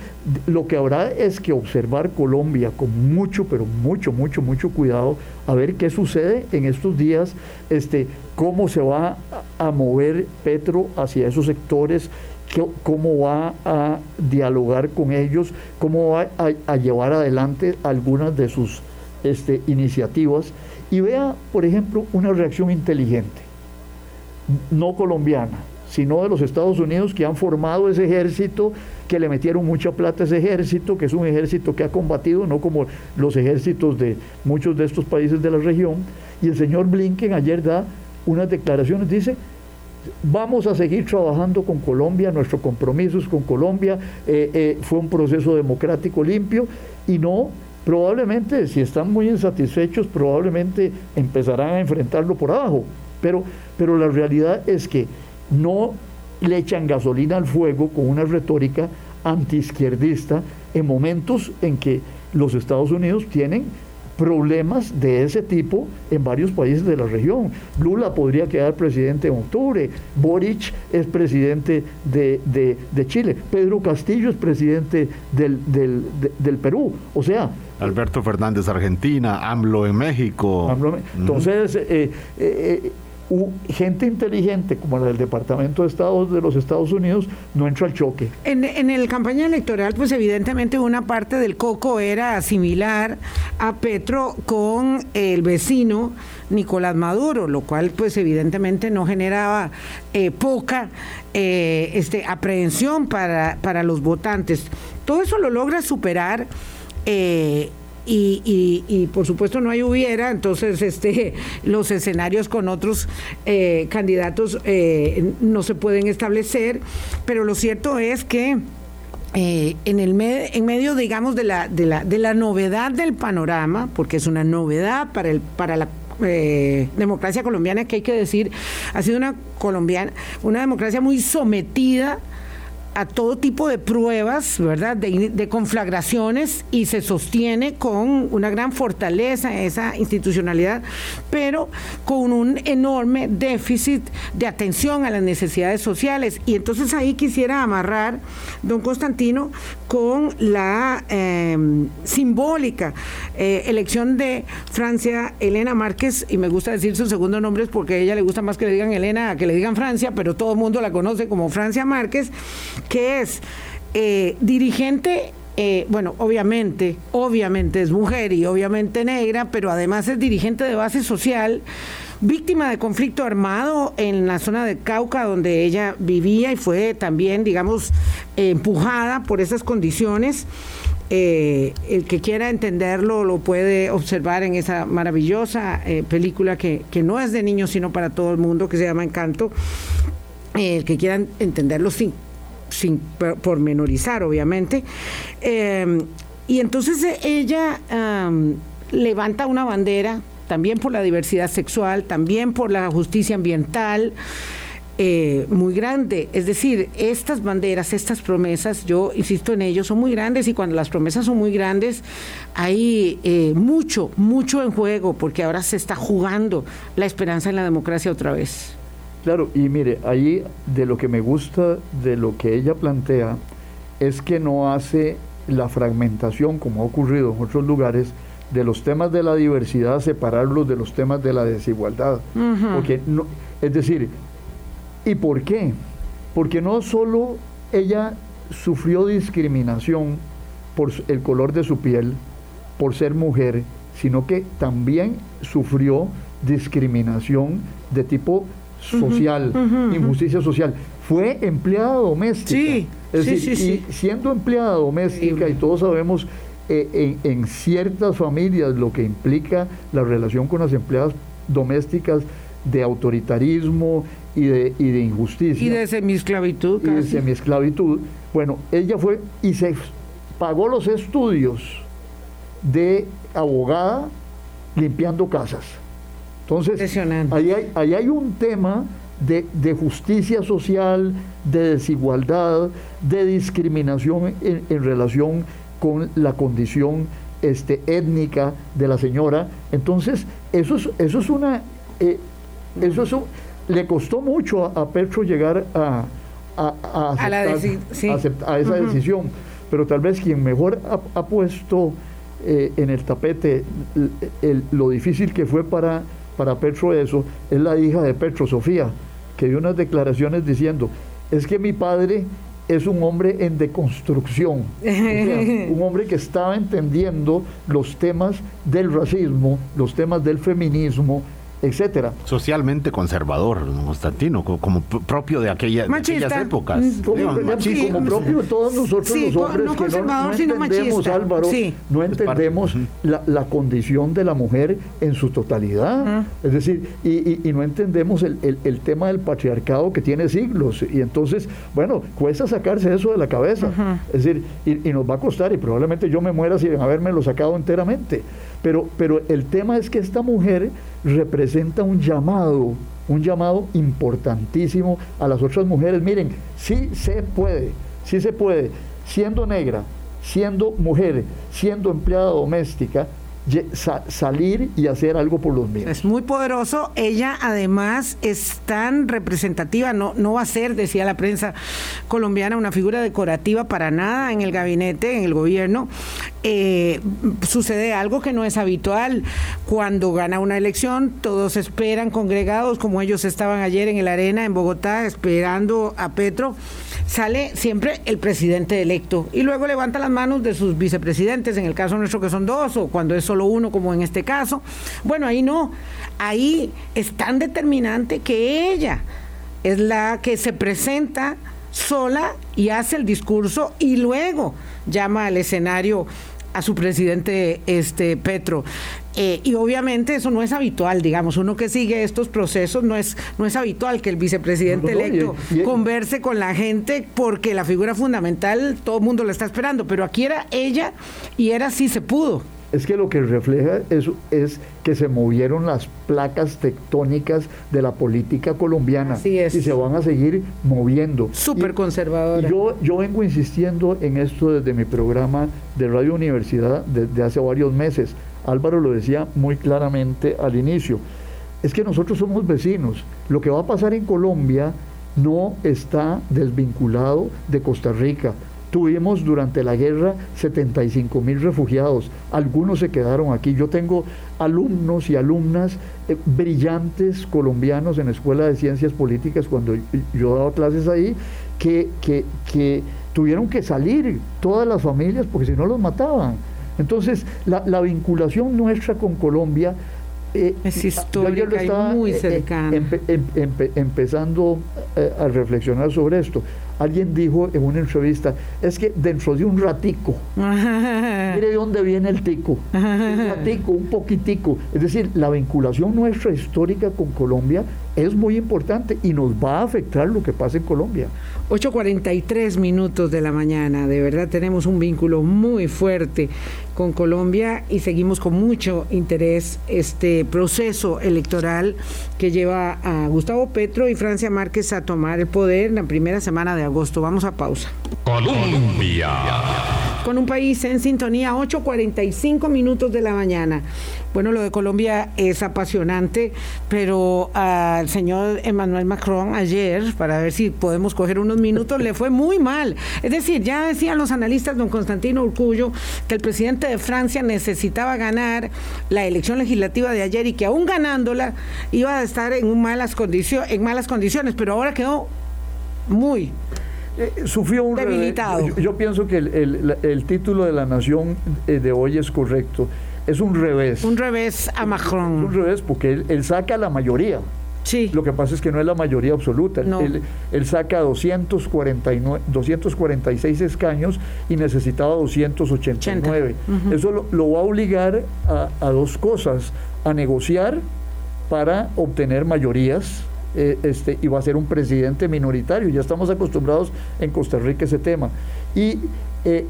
Speaker 3: lo que habrá es que observar Colombia con mucho, pero mucho, mucho, mucho cuidado, a ver qué sucede en estos días, este, cómo se va a mover Petro hacia esos sectores, cómo va a dialogar con ellos, cómo va a, llevar adelante algunas de sus este, iniciativas. Y vea, por ejemplo, una reacción inteligente, no colombiana, sino de los Estados Unidos que han formado ese ejército, que le metieron mucha plata a ese ejército, que es un ejército que ha combatido, no como los ejércitos de muchos de estos países de la región. Y el señor Blinken ayer da unas declaraciones, dice, vamos a seguir trabajando con Colombia, nuestro compromiso es con Colombia, eh, eh, fue un proceso democrático limpio y no probablemente si están muy insatisfechos, probablemente empezarán a enfrentarlo por abajo. Pero, pero la realidad es que no le echan gasolina al fuego con una retórica antiizquierdista en momentos en que los Estados Unidos tienen problemas de ese tipo en varios países de la región. Lula podría quedar presidente en octubre, Boric es presidente de, Chile, Pedro Castillo es presidente del, del, Perú. O sea...
Speaker 4: Alberto Fernández Argentina, AMLO en México.
Speaker 3: entonces, eh, eh, eh gente inteligente como la del Departamento de Estado de los Estados Unidos no entra al choque.
Speaker 2: En, en el campaña electoral, pues evidentemente una parte del coco era similar a Petro con el vecino Nicolás Maduro, lo cual pues evidentemente no generaba eh, poca eh, este, aprehensión para, para los votantes. Todo eso lo logra superar Eh, y, por supuesto no hay hubiera, entonces este, los escenarios con otros eh, candidatos eh, no se pueden establecer, pero lo cierto es que eh, en, el en medio, digamos, de la, de, la, de la novedad del panorama, porque es una novedad para, el, para la democracia colombiana que hay que decir ha sido una colombiana una democracia muy sometida a todo tipo de pruebas, ¿verdad? De, conflagraciones y se sostiene con una gran fortaleza esa institucionalidad, pero con un enorme déficit de atención a las necesidades sociales. Y entonces ahí quisiera amarrar, don Constantino, con la em, simbólica eh, elección de Francia, Elena Márquez, y me gusta decir su segundo nombre porque a ella le gusta más que le digan Elena que le digan Francia, pero todo el mundo la conoce como Francia Márquez que es eh, dirigente eh, bueno, obviamente, obviamente es mujer y obviamente negra, pero además es dirigente de base social, víctima de conflicto armado en la zona de Cauca donde ella vivía y fue también, digamos, empujada por esas condiciones. Eh, el que quiera entenderlo lo puede observar en esa maravillosa película que, que, no es de niños sino para todo el mundo, que se llama Encanto. el que quiera entenderlo sin sin pormenorizar, obviamente. Em, y entonces eh, ella levanta una bandera también por la diversidad sexual, también por la justicia ambiental. Eh, muy grande. Es decir, estas banderas, estas promesas, yo insisto en ello, son muy grandes y cuando las promesas son muy grandes hay eh, mucho, mucho en juego porque ahora se está jugando la esperanza en la democracia otra vez.
Speaker 3: Claro, y mire, ahí de lo que me gusta de lo que ella plantea es que no hace la fragmentación, como ha ocurrido en otros lugares, de los temas de la diversidad, separarlos de los temas de la desigualdad. Porque no, es decir, ¿y por qué? Porque no solo ella sufrió discriminación por el color de su piel, por ser mujer, sino que también sufrió discriminación de tipo social, injusticia social. Fue empleada doméstica.
Speaker 2: Sí,
Speaker 3: es decir, Y siendo empleada doméstica, y todos sabemos eh, en, ciertas familias lo que implica la relación con las empleadas domésticas de autoritarismo y de, y de injusticia.
Speaker 2: Y de semiesclavitud. Y
Speaker 3: de semiesclavitud. Bueno, ella fue y se pagó los estudios de abogada limpiando casas. Entonces, ahí hay, ahí hay un tema de, justicia social, de desigualdad, de discriminación en, relación con la condición este, étnica de la señora. Entonces, eso es, eso es una... Eh, eso le costó mucho a, Petro llegar a, a, a, esa decisión, pero tal vez quien mejor ha, puesto eh, en el tapete lo difícil que fue para para Petro eso, es la hija de Petro, Sofía, que dio unas declaraciones diciendo, es que mi padre es un hombre en deconstrucción, un hombre que estaba entendiendo los temas del racismo, los temas del feminismo, etcétera.
Speaker 4: Socialmente conservador, Constantino, como propio de, aquella, aquellas épocas. Mm,
Speaker 3: como, propio de todos nosotros los hombres que no, entendemos, Álvaro, no entendemos la, condición de la mujer en su totalidad. Es decir, y, no entendemos el, tema del patriarcado que tiene siglos. Y entonces, bueno, cuesta sacarse eso de la cabeza. Es decir, y, y, nos va a costar, y probablemente yo me muera sin haberme lo sacado enteramente. Pero, pero el tema es que esta mujer representa un llamado, un llamado importantísimo a las otras mujeres. Miren, sí se puede, sí se puede, siendo negra, siendo mujer, siendo empleada doméstica, salir y hacer algo por los míos.
Speaker 2: Es muy poderoso. Ella además es tan representativa, no, no va a ser, decía la prensa colombiana, una figura decorativa para nada en el gabinete, en el gobierno. Eh, sucede algo que no es habitual. Cuando gana una elección, todos esperan congregados, como ellos estaban ayer en el Arena, en Bogotá, esperando a Petro sale siempre el presidente electo y luego levanta las manos de sus vicepresidentes, en el caso nuestro que son dos, o cuando es solo uno, como en este caso. Bueno, ahí no, ahí es tan determinante que ella es la que se presenta sola y hace el discurso y luego llama al escenario a su presidente este Petro. Eh, y obviamente eso no es habitual, digamos, uno que sigue estos procesos no es, no es habitual que el vicepresidente electo converse con la gente porque la figura fundamental todo el mundo la está esperando, pero aquí era ella y era sí se pudo
Speaker 3: es que lo que refleja eso es que se movieron las placas tectónicas de la política colombiana y se van a seguir moviendo.
Speaker 2: Súper conservadora.
Speaker 3: Yo, yo vengo insistiendo en esto desde mi programa de Radio Universidad desde hace varios meses. Álvaro lo decía muy claramente al inicio. Es que nosotros somos vecinos. Lo que va a pasar en Colombia no está desvinculado de Costa Rica Tuvimos durante la guerra 75 mil refugiados, algunos se quedaron aquí. Yo tengo alumnos y alumnas eh, brillantes colombianos en la Escuela de Ciencias Políticas cuando yo daba clases ahí, que, que, tuvieron que salir todas las familias porque si no los mataban. Entonces, la, vinculación nuestra con Colombia
Speaker 2: eh, es histórica y muy eh, cercana.
Speaker 3: empezando a reflexionar sobre esto alguien dijo en una entrevista, es que dentro de un ratico, mire de dónde viene el tico, un ratico, un poquitico. Es decir, la vinculación nuestra histórica con Colombia es muy importante y nos va a afectar lo que pasa en Colombia.
Speaker 2: 8.43 minutos de la mañana, de verdad tenemos un vínculo muy fuerte con Colombia y seguimos con mucho interés este proceso electoral que lleva a Gustavo Petro y Francia Márquez a tomar el poder en la primera semana de agosto. Vamos a pausa. Colombia. Con un país en sintonía, 8.45 minutos de la mañana. Bueno, lo de Colombia es apasionante, pero al señor Emmanuel Macron ayer, para ver si podemos coger unos minutos, le fue muy mal. Es decir, ya decían los analistas, don Constantino Urcullo, que el presidente de Francia necesitaba ganar la elección legislativa de ayer y que aún ganándola iba a estar en, malas, condiciones, en malas condiciones, pero ahora quedó muy
Speaker 3: eh, sufrió un
Speaker 2: debilitado.
Speaker 3: Yo, pienso que el, título de la nación eh, de hoy es correcto es un revés.
Speaker 2: Un revés a Macron.
Speaker 3: un revés porque él, saca la mayoría.
Speaker 2: Sí.
Speaker 3: Lo que pasa es que no es la mayoría absoluta. Él, saca 249, 246 escaños y necesitaba 289. Eso lo, va a obligar a, dos cosas, a negociar para obtener mayorías eh, este, y va a ser un presidente minoritario. Ya estamos acostumbrados en Costa Rica a ese tema. Y eh,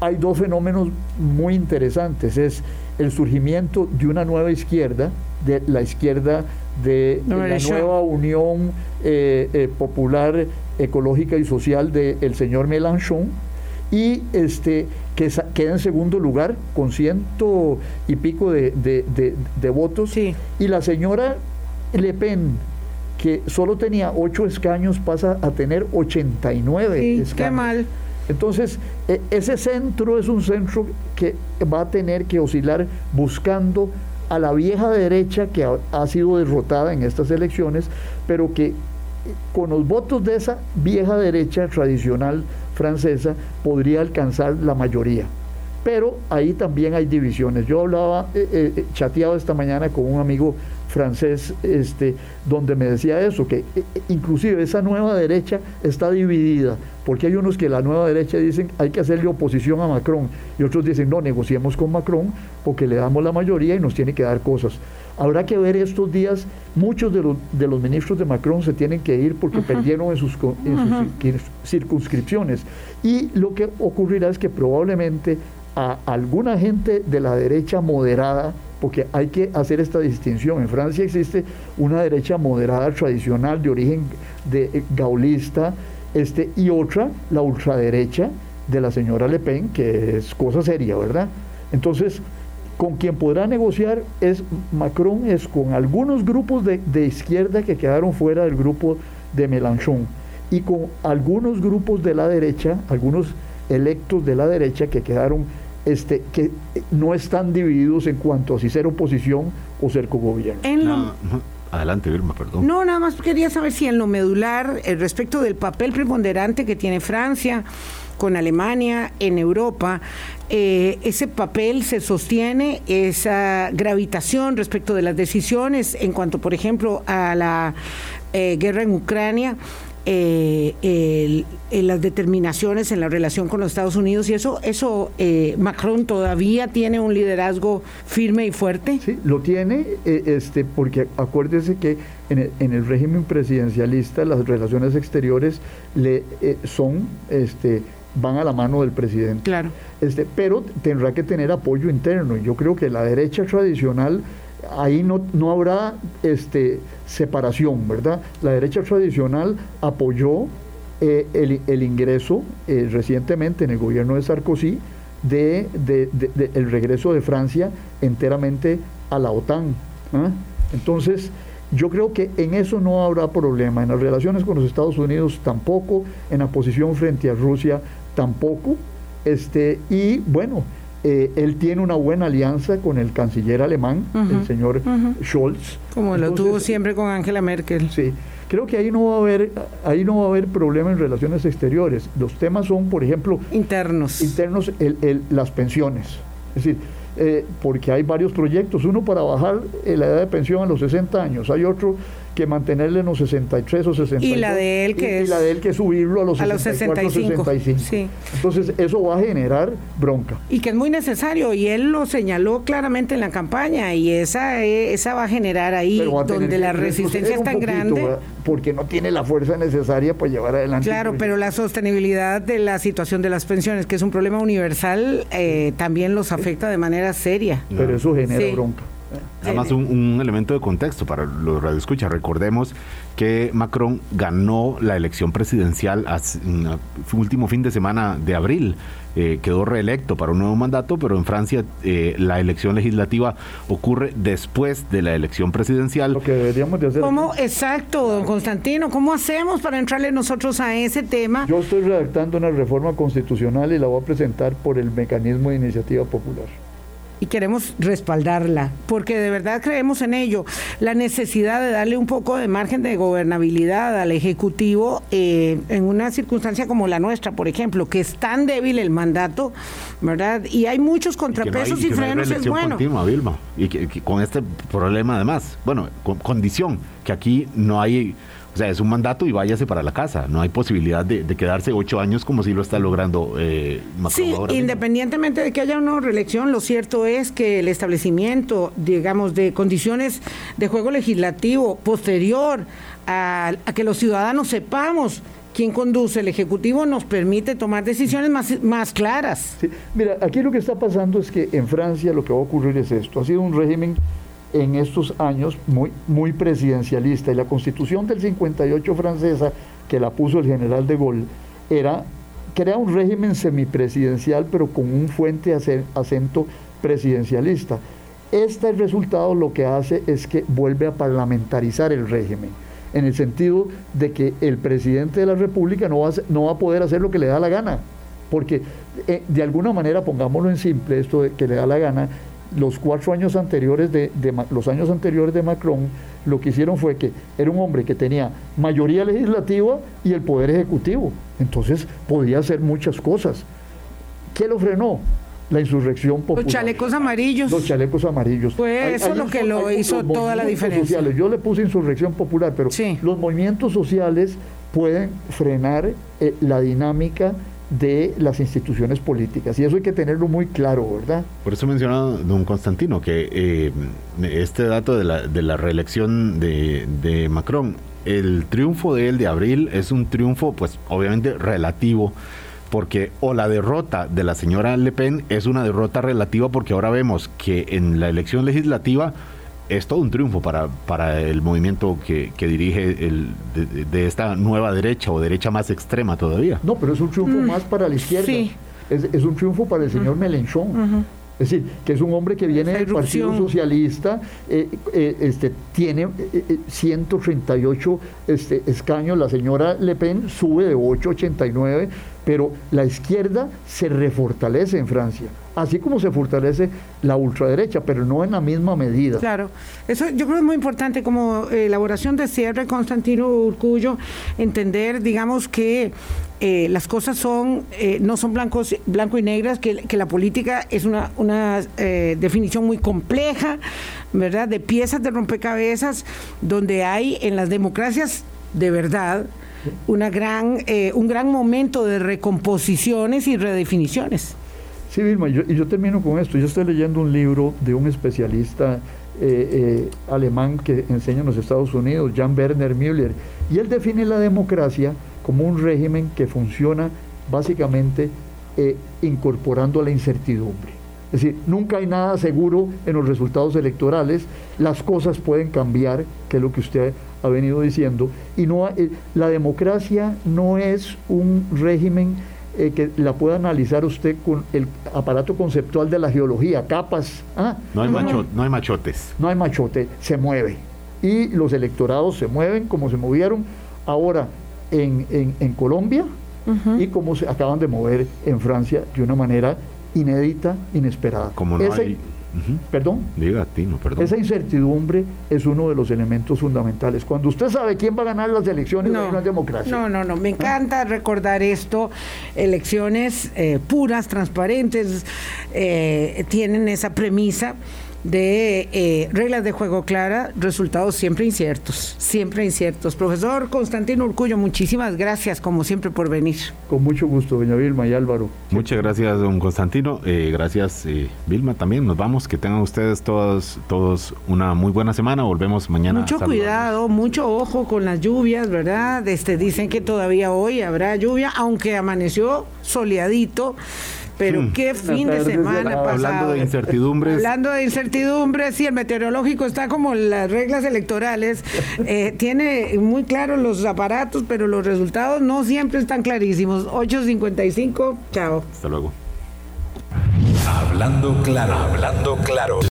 Speaker 3: hay dos fenómenos muy interesantes. Es el surgimiento de una nueva izquierda, de la izquierda de, la nueva Unión eh, Popular Ecológica y Social del señor Mélenchon, y este, que queda en segundo lugar con ciento y pico de, votos. Y la señora Le Pen, que solo tenía ocho escaños, pasa a tener 89 sí, escaños.
Speaker 2: Qué mal.
Speaker 3: Entonces, e, ese centro es un centro que va a tener que oscilar buscando a la vieja derecha que ha, sido derrotada en estas elecciones, pero que con los votos de esa vieja derecha tradicional francesa podría alcanzar la mayoría. Pero ahí también hay divisiones. Yo hablaba, eh, eh, chateaba esta mañana con un amigo francés, este, donde me decía eso, que eh, inclusive esa nueva derecha está dividida, porque hay unos que la nueva derecha dicen hay que hacerle oposición a Macron, y otros dicen no, negociemos con Macron porque le damos la mayoría y nos tiene que dar cosas. Habrá que ver estos días, muchos de los, de los ministros de Macron se tienen que ir porque perdieron en sus, en sus circunscripciones. Y lo que ocurrirá es que probablemente a alguna gente de la derecha moderada, porque hay que hacer esta distinción. En Francia existe una derecha moderada tradicional de origen de, eh, gaulista este, y otra, la ultraderecha de la señora Le Pen, que es cosa seria, ¿verdad? Entonces, con quien podrá negociar es Macron, es con algunos grupos de, de izquierda que quedaron fuera del grupo de Mélenchon y con algunos grupos de la derecha, algunos electos de la derecha que quedaron este, que no están divididos en cuanto a si ser oposición o ser cogobierno.
Speaker 4: Adelante, Vilma, perdón.
Speaker 2: No, nada más quería saber si en lo medular, eh, respecto del papel preponderante que tiene Francia con Alemania en Europa, eh, ese papel se sostiene, esa gravitación respecto de las decisiones en cuanto, por ejemplo, a la eh, guerra en Ucrania, eh, las determinaciones en la relación con los Estados Unidos y eso, eso eh, Macron todavía tiene un liderazgo firme y fuerte.
Speaker 3: Sí, lo tiene, eh, este, porque acuérdese que en el, en el, régimen presidencialista las relaciones exteriores le son, este, van a la mano del presidente.
Speaker 2: Claro.
Speaker 3: Este, pero tendrá que tener apoyo interno. Yo creo que la derecha tradicional ahí no, no habrá este, separación, ¿verdad? La derecha tradicional apoyó eh, el, ingreso eh, recientemente en el gobierno de Sarkozy de, el regreso de Francia enteramente a la OTAN. ¿ah? Entonces, yo creo que en eso no habrá problema, en las relaciones con los Estados Unidos tampoco, en la posición frente a Rusia tampoco, este, y bueno, eh, él tiene una buena alianza con el canciller alemán, el señor Scholz.
Speaker 2: Como lo tuvo siempre con Angela Merkel.
Speaker 3: Sí, creo que ahí no va a haber ahí no va a haber problema en relaciones exteriores. Los temas son, por ejemplo,
Speaker 2: internos.
Speaker 3: Internos, el, las pensiones. Es decir, eh, porque hay varios proyectos, uno para bajar la edad de pensión a los 60 años, hay otro que mantenerle en los 63 o 62.
Speaker 2: Y la de él que
Speaker 3: es... la de él que subirlo a los, 65. Entonces eso va a generar bronca.
Speaker 2: Y que es muy necesario, y él lo señaló claramente en la campaña, y esa, esa va a generar ahí, donde la resistencia es tan grande.
Speaker 3: Porque no tiene la fuerza necesaria para llevar adelante.
Speaker 2: Claro, pero la sostenibilidad de la situación de las pensiones, que es un problema universal, eh, también los afecta de manera seria.
Speaker 3: Pero eso genera bronca.
Speaker 4: Además, un, elemento de contexto para los radioescuchas. Recordemos que Macron ganó la elección presidencial el último fin de semana de abril. Eh, quedó reelecto para un nuevo mandato, pero en Francia eh, la elección legislativa ocurre después de la elección presidencial.
Speaker 3: Lo que deberíamos de hacer.
Speaker 2: ¿Cómo, exacto, don Constantino, cómo hacemos para entrarle nosotros a ese tema?
Speaker 3: Yo estoy redactando una reforma constitucional y la voy a presentar por el mecanismo de iniciativa popular
Speaker 2: y queremos respaldarla, porque de verdad creemos en ello. La necesidad de darle un poco de margen de gobernabilidad al Ejecutivo eh, en una circunstancia como la nuestra, por ejemplo, que es tan débil el mandato, ¿verdad? Y hay muchos contrapesos y, frenos, es bueno.
Speaker 4: Vilma, y que, con este problema además, bueno, con condición, que aquí no hay o sea, es un mandato y váyase para la casa. No hay posibilidad de, quedarse ocho años como si lo está logrando eh,
Speaker 2: Sí, independientemente de que haya una reelección, lo cierto es que el establecimiento, digamos, de condiciones de juego legislativo posterior a, que los ciudadanos sepamos quién conduce el Ejecutivo nos permite tomar decisiones más, más claras.
Speaker 3: Mira, aquí lo que está pasando es que en Francia lo que va a ocurrir es esto. Ha sido un régimen en estos años muy, muy presidencialista. Y la constitución del 58 francesa, que la puso el general de Gaulle, era, crea un régimen semipresidencial, pero con un fuente acento presidencialista. Este resultado lo que hace es que vuelve a parlamentarizar el régimen, en el sentido de que el presidente de la República no va a, no va a poder hacer lo que le da la gana, porque eh, de alguna manera, pongámoslo en simple, esto de que le da la gana, los cuatro años anteriores de, los años anteriores de Macron lo que hicieron fue que era un hombre que tenía mayoría legislativa y el poder ejecutivo entonces podía hacer muchas cosas ¿qué lo frenó? la insurrección popular.
Speaker 2: Los chalecos amarillos.
Speaker 3: Los chalecos amarillos.
Speaker 2: Pues eso es lo que lo hizo toda la diferencia.
Speaker 3: Yo le puse insurrección popular, pero los movimientos sociales pueden frenar eh, la dinámica de las instituciones políticas. Y eso hay que tenerlo muy claro, ¿verdad?
Speaker 4: Por eso mencionaba don Constantino que eh, este dato de la, de la reelección de, de, Macron, el triunfo de él de abril es un triunfo, pues obviamente relativo, porque o la derrota de la señora Le Pen es una derrota relativa porque ahora vemos que en la elección legislativa es todo un triunfo para, para el movimiento que, dirige el, de, esta nueva derecha o derecha más extrema todavía.
Speaker 3: No, pero es un triunfo mm. más para la izquierda. Es, un triunfo para el señor Mélenchon. Es decir, que es un hombre que viene del Partido Socialista, eh, eh, este, tiene 138 eh, este, escaños, la señora Le Pen sube de 8,89, pero la izquierda se refortalece en Francia así como se fortalece la ultraderecha, pero no en la misma medida.
Speaker 2: Claro, eso yo creo que es muy importante como elaboración de cierre, Constantino Urcullo, entender, digamos, que eh, las cosas son eh, no son blancos blanco y negras, que, que la política es una, una eh, definición muy compleja, ¿verdad? De piezas de rompecabezas, donde hay en las democracias de verdad una gran, eh, un gran momento de recomposiciones y redefiniciones.
Speaker 3: Sí, Vilma, y yo termino con esto. Yo estoy leyendo un libro de un especialista eh, alemán que enseña en los Estados Unidos, Jan Werner Müller, y él define la democracia como un régimen que funciona básicamente incorporando la incertidumbre. Es decir, nunca hay nada seguro en los resultados electorales, las cosas pueden cambiar, que es lo que usted ha venido diciendo, y no eh, la democracia no es un régimen eh, que la pueda analizar usted con el aparato conceptual de la geología, capas.
Speaker 4: ¿ah? No, hay no hay machotes.
Speaker 3: No hay machote, se mueve. Y los electorados se mueven como se movieron ahora en, en, Colombia y como se acaban de mover en Francia de una manera inédita, inesperada.
Speaker 4: Como no hay...
Speaker 3: Perdón.
Speaker 4: Diga perdón.
Speaker 3: Esa incertidumbre es uno de los elementos fundamentales. Cuando usted sabe quién va a ganar las elecciones, no, hay democracia.
Speaker 2: No, no, no. Me encanta recordar esto. Elecciones eh, puras, transparentes, eh, tienen esa premisa de eh, reglas de juego clara, resultados siempre inciertos, siempre inciertos. Profesor Constantino Urcullo, muchísimas gracias como siempre por venir.
Speaker 3: Con mucho gusto, doña Vilma y Álvaro.
Speaker 4: Muchas gracias, don Constantino. Eh, gracias, eh, Vilma, también. Nos vamos. Que tengan ustedes todos, todos una muy buena semana. Volvemos mañana.
Speaker 2: Mucho cuidado, mucho ojo con las lluvias, ¿verdad? Este, dicen que todavía hoy habrá lluvia, aunque amaneció soleadito. Pero hmm. qué fin de semana pasado.
Speaker 4: Hablando de incertidumbres.
Speaker 2: Hablando de incertidumbres, sí, el meteorológico está como las reglas electorales. Eh, tiene muy claros los aparatos, pero los resultados no siempre están clarísimos. 8.55, chao.
Speaker 4: Hasta luego.
Speaker 1: Hablando claro, hablando claro.